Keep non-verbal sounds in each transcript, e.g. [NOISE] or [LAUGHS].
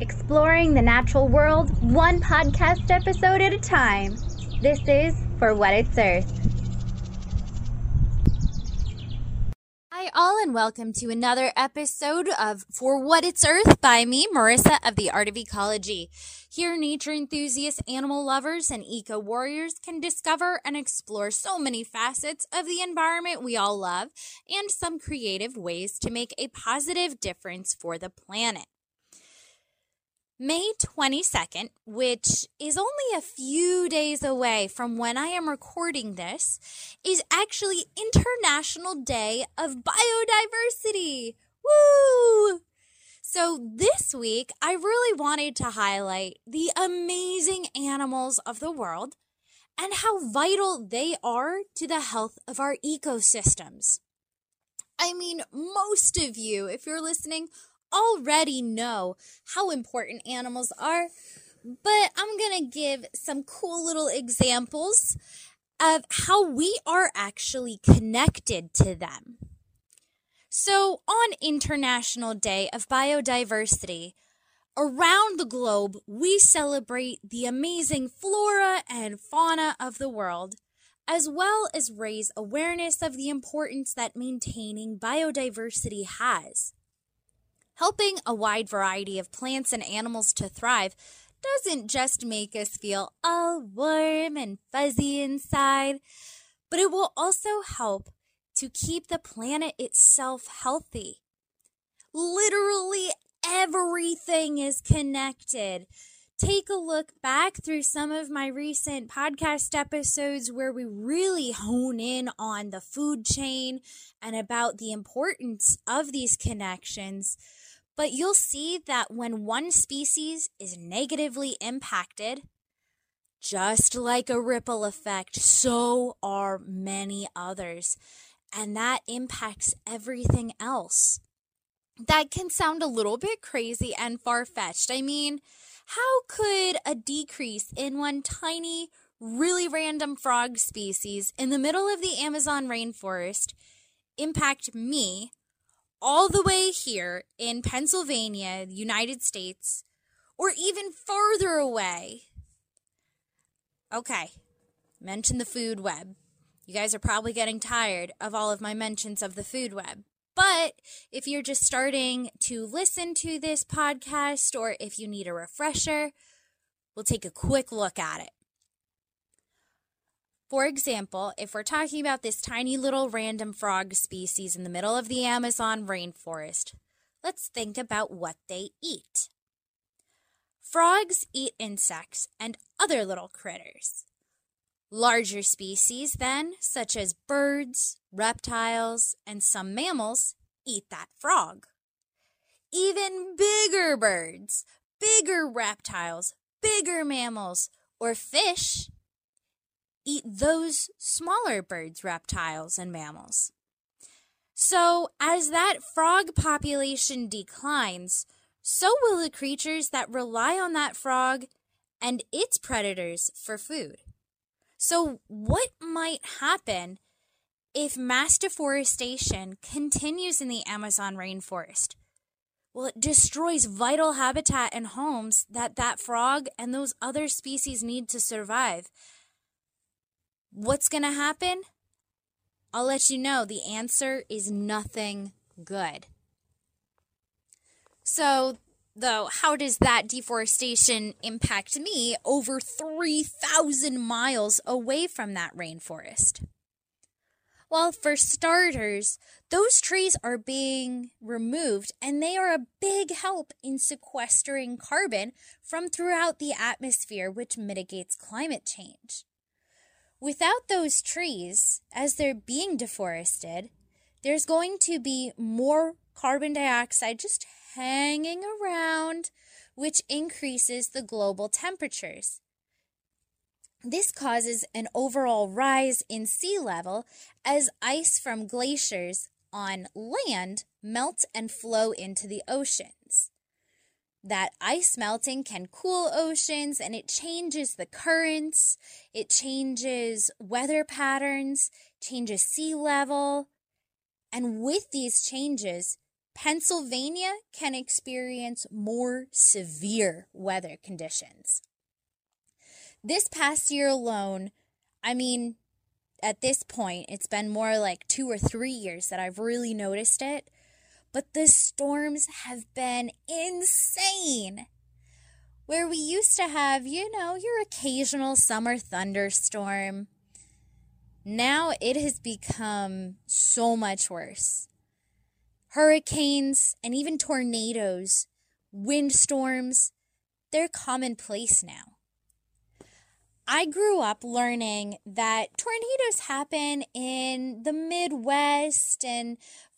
exploring the natural world one podcast episode at a time. This is For What It's Earth. Hi, all, and welcome to another episode of For What It's Earth by me, Marissa of the Art of Ecology. Here, nature enthusiasts, animal lovers, and eco warriors can discover and explore so many facets of the environment we all love and some creative ways to make a positive difference for the planet. May 22nd, which is only a few days away from when I am recording this, is actually International Day of Biodiversity. Woo! So this week, I really wanted to highlight the amazing animals of the world and how vital they are to the health of our ecosystems. I mean, most of you, if you're listening, already know how important animals are, but I'm going to give some cool little examples of how we are actually connected to them. So, on International Day of Biodiversity, around the globe, we celebrate the amazing flora and fauna of the world, as well as raise awareness of the importance that maintaining biodiversity has. Helping a wide variety of plants and animals to thrive doesn't just make us feel all warm and fuzzy inside, but it will also help to keep the planet itself healthy. Literally everything is connected. Take a look back through some of my recent podcast episodes where we really hone in on the food chain and about the importance of these connections but you'll see that when one species is negatively impacted, just like a ripple effect, so are many others. And that impacts everything else. That can sound a little bit crazy and far fetched. I mean, how could a decrease in one tiny, really random frog species in the middle of the Amazon rainforest impact me, all the way here in Pennsylvania, United States, or even further away. Okay, mention the food web. You guys are probably getting tired of all of my mentions of the food web. But if you're just starting to listen to this podcast or if you need a refresher, we'll take a quick look at it. For example, if we're talking about this tiny little random frog species in the middle of the Amazon rainforest, let's think about what they eat. Frogs eat insects and other little critters. Larger species, then, such as birds, reptiles, and some mammals, eat that frog. Even bigger birds, bigger reptiles, bigger mammals, or fish eat those smaller birds, reptiles, and mammals. So, as that frog population declines, so will the creatures that rely on that frog and its predators for food. So, what might happen if mass deforestation continues in the Amazon rainforest? Well, it destroys vital habitat and homes that that frog and those other species need to survive. What's going to happen? I'll let you know. The answer is nothing good. So, though, how does that deforestation impact me over 3,000 miles away from that rainforest? Well, for starters, those trees are being removed and they are a big help in sequestering carbon from throughout the atmosphere, which mitigates climate change. Without those trees, as they're being deforested, there's going to be more carbon dioxide just hanging around, which increases the global temperatures. This causes an overall rise in sea level as ice from glaciers on land melt and flow into the oceans that ice melting can cool oceans and it changes the currents, it changes weather patterns, changes sea level. And with these changes, Pennsylvania can experience more severe weather conditions. This past year alone, I mean, at this point, it's been more like two or three years that I've really noticed it. But the storms have been insane. Where we used to have, you know, your occasional summer thunderstorm, now it has become so much worse. Hurricanes and even tornadoes, windstorms, they're commonplace now. I grew up learning that tornadoes happen in the Midwest and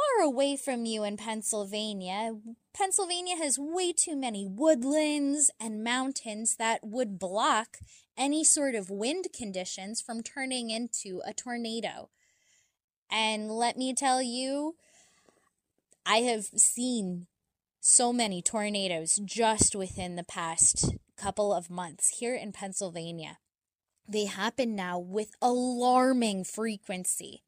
far away from you in Pennsylvania. Pennsylvania has way too many woodlands and mountains that would block any sort of wind conditions from turning into a tornado. And let me tell you, I have seen so many tornadoes just within the past couple of months here in Pennsylvania. They happen now with alarming frequency.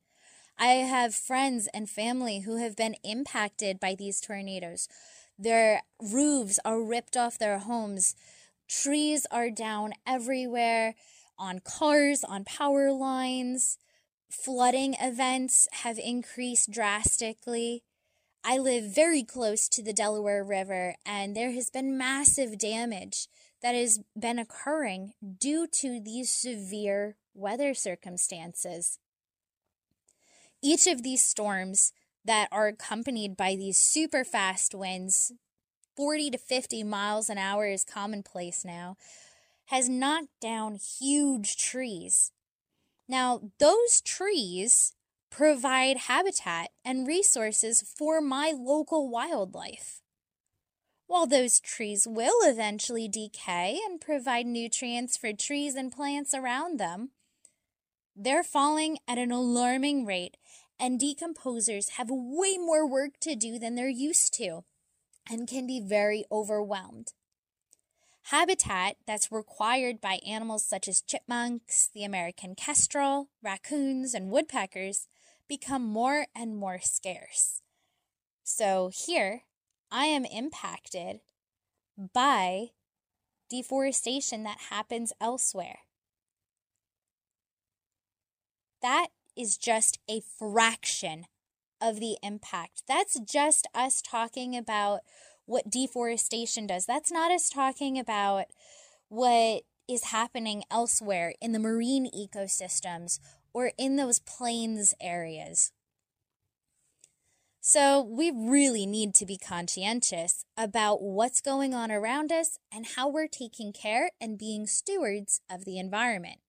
I have friends and family who have been impacted by these tornadoes. Their roofs are ripped off their homes. Trees are down everywhere on cars, on power lines. Flooding events have increased drastically. I live very close to the Delaware River, and there has been massive damage that has been occurring due to these severe weather circumstances. Each of these storms that are accompanied by these super fast winds, 40 to 50 miles an hour is commonplace now, has knocked down huge trees. Now, those trees provide habitat and resources for my local wildlife. While those trees will eventually decay and provide nutrients for trees and plants around them, they're falling at an alarming rate, and decomposers have way more work to do than they're used to and can be very overwhelmed. Habitat that's required by animals such as chipmunks, the American kestrel, raccoons, and woodpeckers become more and more scarce. So here, I am impacted by deforestation that happens elsewhere. That is just a fraction of the impact. That's just us talking about what deforestation does. That's not us talking about what is happening elsewhere in the marine ecosystems or in those plains areas. So, we really need to be conscientious about what's going on around us and how we're taking care and being stewards of the environment.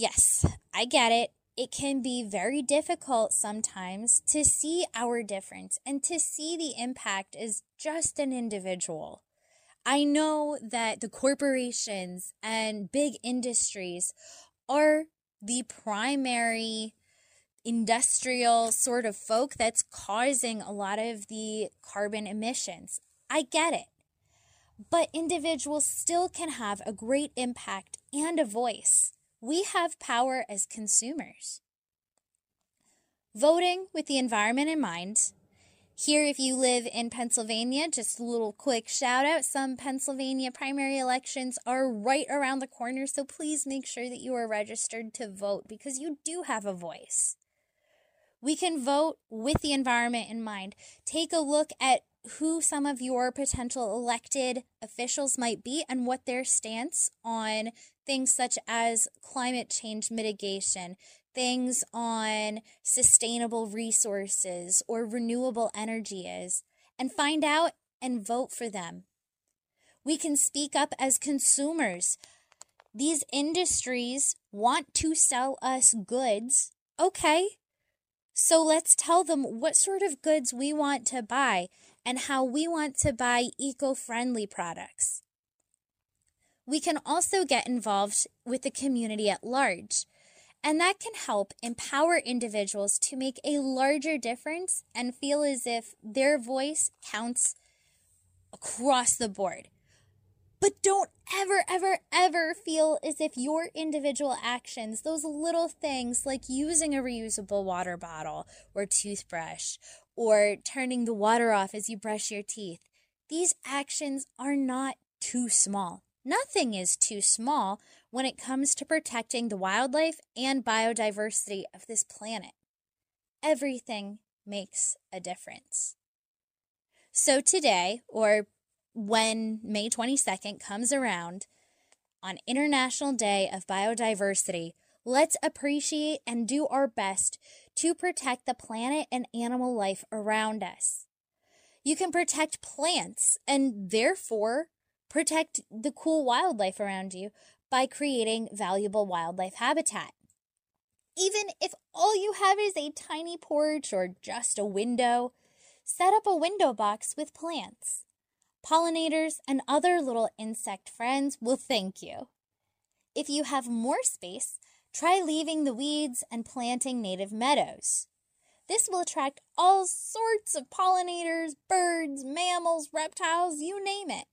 Yes, I get it. It can be very difficult sometimes to see our difference and to see the impact as just an individual. I know that the corporations and big industries are the primary industrial sort of folk that's causing a lot of the carbon emissions. I get it. But individuals still can have a great impact and a voice. We have power as consumers. Voting with the environment in mind. Here, if you live in Pennsylvania, just a little quick shout out. Some Pennsylvania primary elections are right around the corner, so please make sure that you are registered to vote because you do have a voice. We can vote with the environment in mind. Take a look at who some of your potential elected officials might be and what their stance on things such as climate change mitigation, things on sustainable resources or renewable energy is, and find out and vote for them. We can speak up as consumers. These industries want to sell us goods. Okay, so let's tell them what sort of goods we want to buy and how we want to buy eco friendly products. We can also get involved with the community at large, and that can help empower individuals to make a larger difference and feel as if their voice counts across the board. But don't ever, ever, ever feel as if your individual actions, those little things like using a reusable water bottle or toothbrush or turning the water off as you brush your teeth. These actions are not too small. Nothing is too small when it comes to protecting the wildlife and biodiversity of this planet. Everything makes a difference. So today, or when May 22nd comes around, on International Day of Biodiversity, let's appreciate and do our best to protect the planet and animal life around us. You can protect plants and therefore protect the cool wildlife around you by creating valuable wildlife habitat. Even if all you have is a tiny porch or just a window, set up a window box with plants. Pollinators and other little insect friends will thank you. If you have more space, try leaving the weeds and planting native meadows. This will attract all sorts of pollinators, birds, mammals, reptiles, you name it.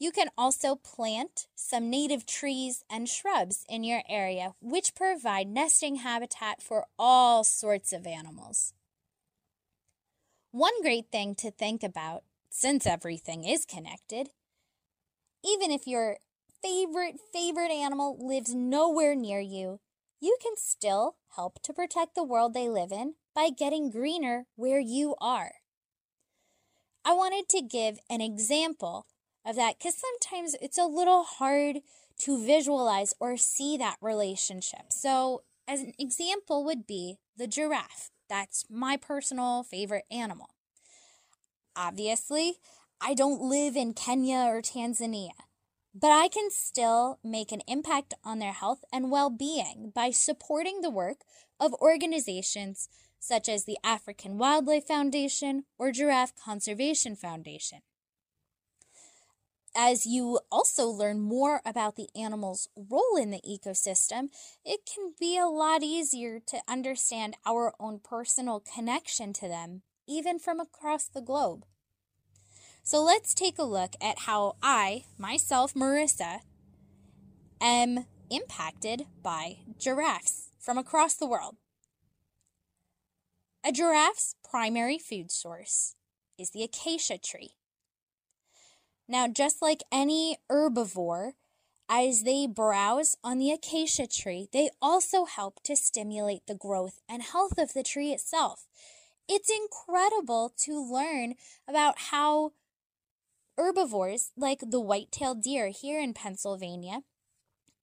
You can also plant some native trees and shrubs in your area, which provide nesting habitat for all sorts of animals. One great thing to think about, since everything is connected, even if your favorite, favorite animal lives nowhere near you, you can still help to protect the world they live in by getting greener where you are. I wanted to give an example of that because sometimes it's a little hard to visualize or see that relationship. So, as an example, would be the giraffe. That's my personal favorite animal. Obviously, I don't live in Kenya or Tanzania, but I can still make an impact on their health and well being by supporting the work of organizations such as the African Wildlife Foundation or Giraffe Conservation Foundation. As you also learn more about the animal's role in the ecosystem, it can be a lot easier to understand our own personal connection to them, even from across the globe. So let's take a look at how I, myself, Marissa, am impacted by giraffes from across the world. A giraffe's primary food source is the acacia tree. Now, just like any herbivore, as they browse on the acacia tree, they also help to stimulate the growth and health of the tree itself. It's incredible to learn about how herbivores, like the white-tailed deer here in Pennsylvania,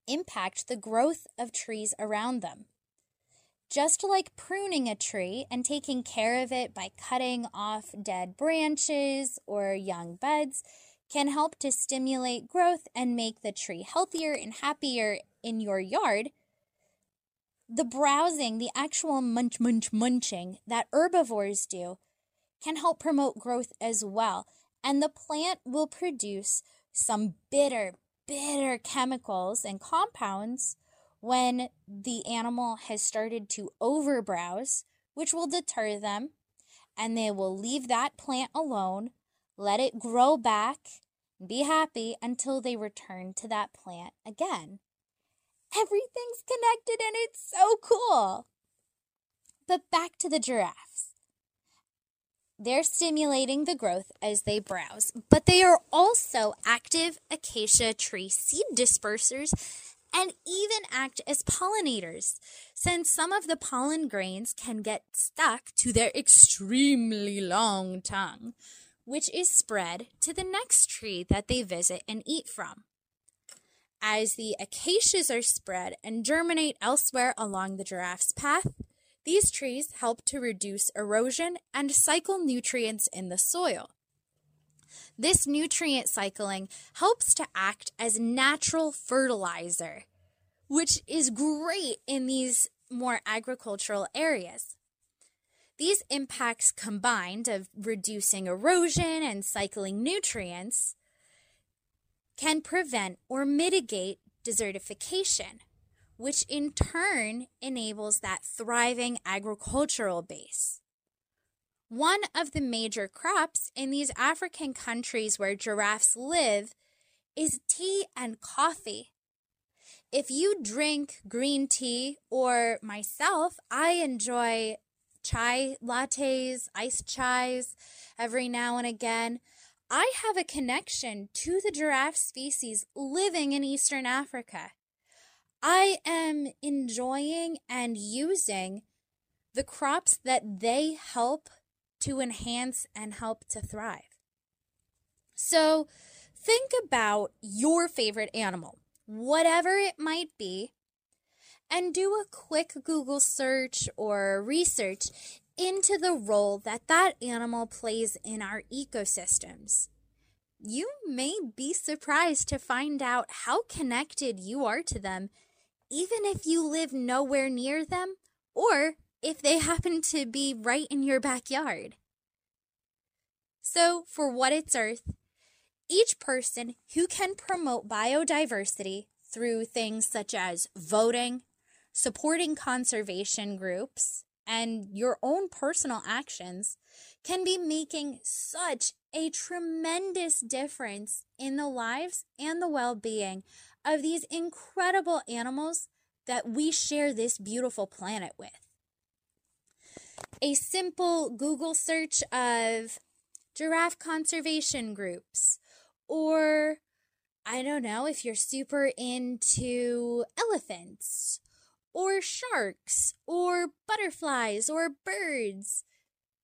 impact the growth of trees around them. Just like pruning a tree and taking care of it by cutting off dead branches or young buds can help to stimulate growth and make the tree healthier and happier in your yard, the browsing, the actual munch, munch, munching that herbivores do can help promote growth as well. And the plant will produce some bitter, bitter chemicals and compounds when the animal has started to overbrowse, which will deter them, and they will leave that plant alone, let it grow back, be happy until they return to that plant again. Everything's connected and it's so cool. But back to the giraffes. They're stimulating the growth as they browse, but they are also active acacia tree seed dispersers and even act as pollinators, since some of the pollen grains can get stuck to their extremely long tongue, which is spread to the next tree that they visit and eat from. As the acacias are spread and germinate elsewhere along the giraffe's path, these trees help to reduce erosion and cycle nutrients in the soil. This nutrient cycling helps to act as natural fertilizer, which is great in these more agricultural areas. These impacts combined of reducing erosion and cycling nutrients can prevent or mitigate desertification, which in turn enables that thriving agricultural base. One of the major crops in these African countries where giraffes live is tea and coffee. If you drink green tea, or myself, I enjoy chai lattes, iced chais every now and again. I have a connection to the giraffe species living in Eastern Africa. I am enjoying and using the crops that they help to enhance and help to thrive. So think about your favorite animal, whatever it might be, and do a quick Google search or research into the role that that animal plays in our ecosystems. You may be surprised to find out how connected you are to them, even if you live nowhere near them or if they [LAUGHS] happen to be right in your backyard. So, for what it's worth, each person who can promote biodiversity through things such as voting, supporting conservation groups, and your own personal actions can be making such a tremendous difference in the lives and the well being of these incredible animals that we share this beautiful planet with. A simple Google search of giraffe conservation groups, or I don't know if you're super into elephants or sharks or butterflies or birds.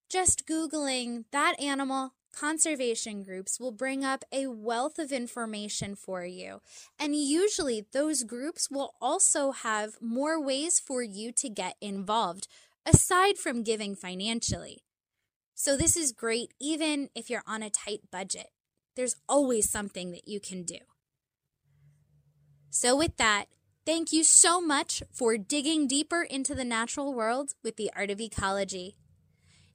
Just Googling that animal conservation groups will bring up a wealth of information for you. And usually, those groups will also have more ways for you to get involved, aside from giving financially. So, this is great even if you're on a tight budget. There's always something that you can do. So, with that, Thank you so much for digging deeper into the natural world with the art of ecology.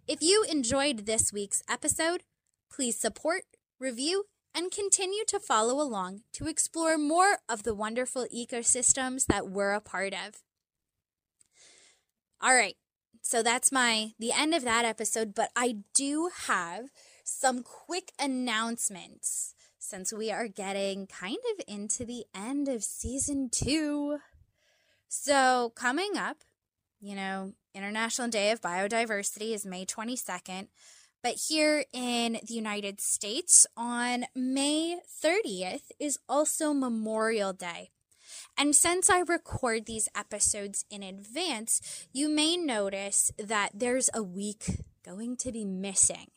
If you enjoyed this week's episode, please support, review, and continue to follow along to explore more of the wonderful ecosystems that we're a part of. All right. So that's my the end of that episode, but I do have some quick announcements since we are getting kind of into the end of season two. So, coming up, you know, International Day of Biodiversity is May 22nd. But here in the United States, on May 30th is also Memorial Day. And since I record these episodes in advance, you may notice that there's a week going to be missing.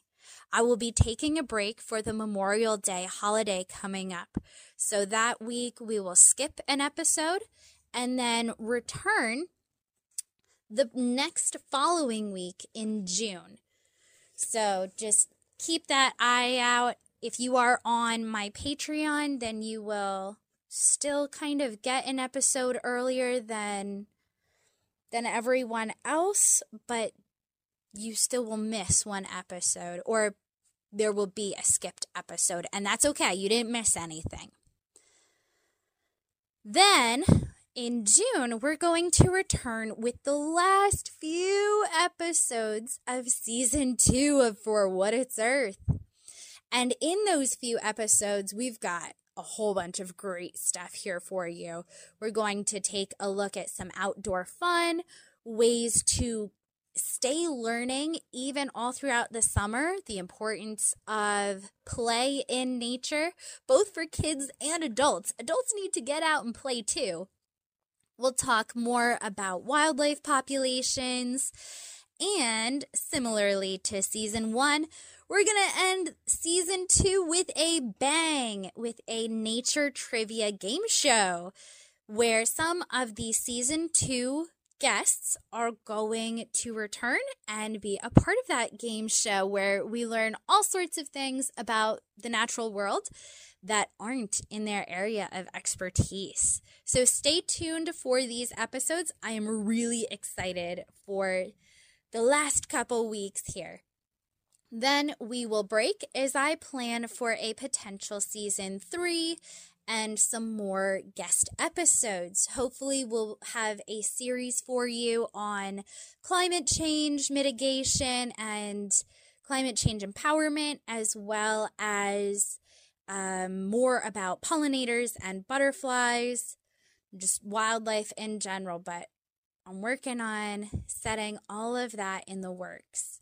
I will be taking a break for the Memorial Day holiday coming up. So that week we will skip an episode and then return the next following week in June. So just keep that eye out. If you are on my Patreon, then you will still kind of get an episode earlier than than everyone else, but you still will miss one episode or there will be a skipped episode, and that's okay. You didn't miss anything. Then in June, we're going to return with the last few episodes of season two of For What It's Earth. And in those few episodes, we've got a whole bunch of great stuff here for you. We're going to take a look at some outdoor fun, ways to stay learning even all throughout the summer the importance of play in nature, both for kids and adults. Adults need to get out and play too. We'll talk more about wildlife populations. And similarly to season one, we're going to end season two with a bang with a nature trivia game show where some of the season two guests are going to return and be a part of that game show where we learn all sorts of things about the natural world that aren't in their area of expertise. So stay tuned for these episodes. I am really excited for the last couple weeks here. Then we will break as I plan for a potential season three and some more guest episodes. Hopefully, we'll have a series for you on climate change mitigation and climate change empowerment, as well as um, more about pollinators and butterflies, just wildlife in general. But I'm working on setting all of that in the works.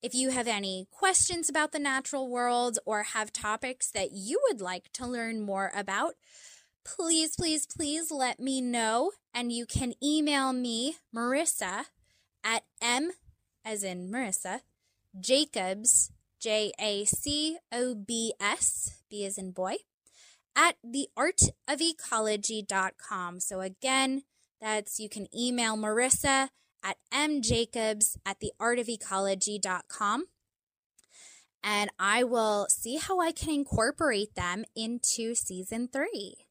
If you have any questions about the natural world or have topics that you would like to learn more about, please, please, please let me know. And you can email me, Marissa, at M, as in Marissa, Jacobs, J A C O B S, B as in boy, at theartofecology.com. So again, that's you can email Marissa at mjacobs at theartofecology.com and I will see how I can incorporate them into season three.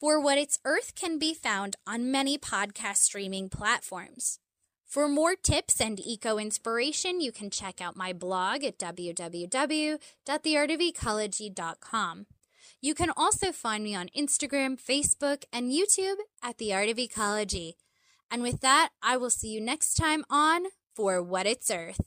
For What It's Earth can be found on many podcast streaming platforms. For more tips and eco inspiration, you can check out my blog at www.theartofecology.com. You can also find me on Instagram, Facebook, and YouTube at The Art of Ecology. And with that, I will see you next time on For What It's Earth.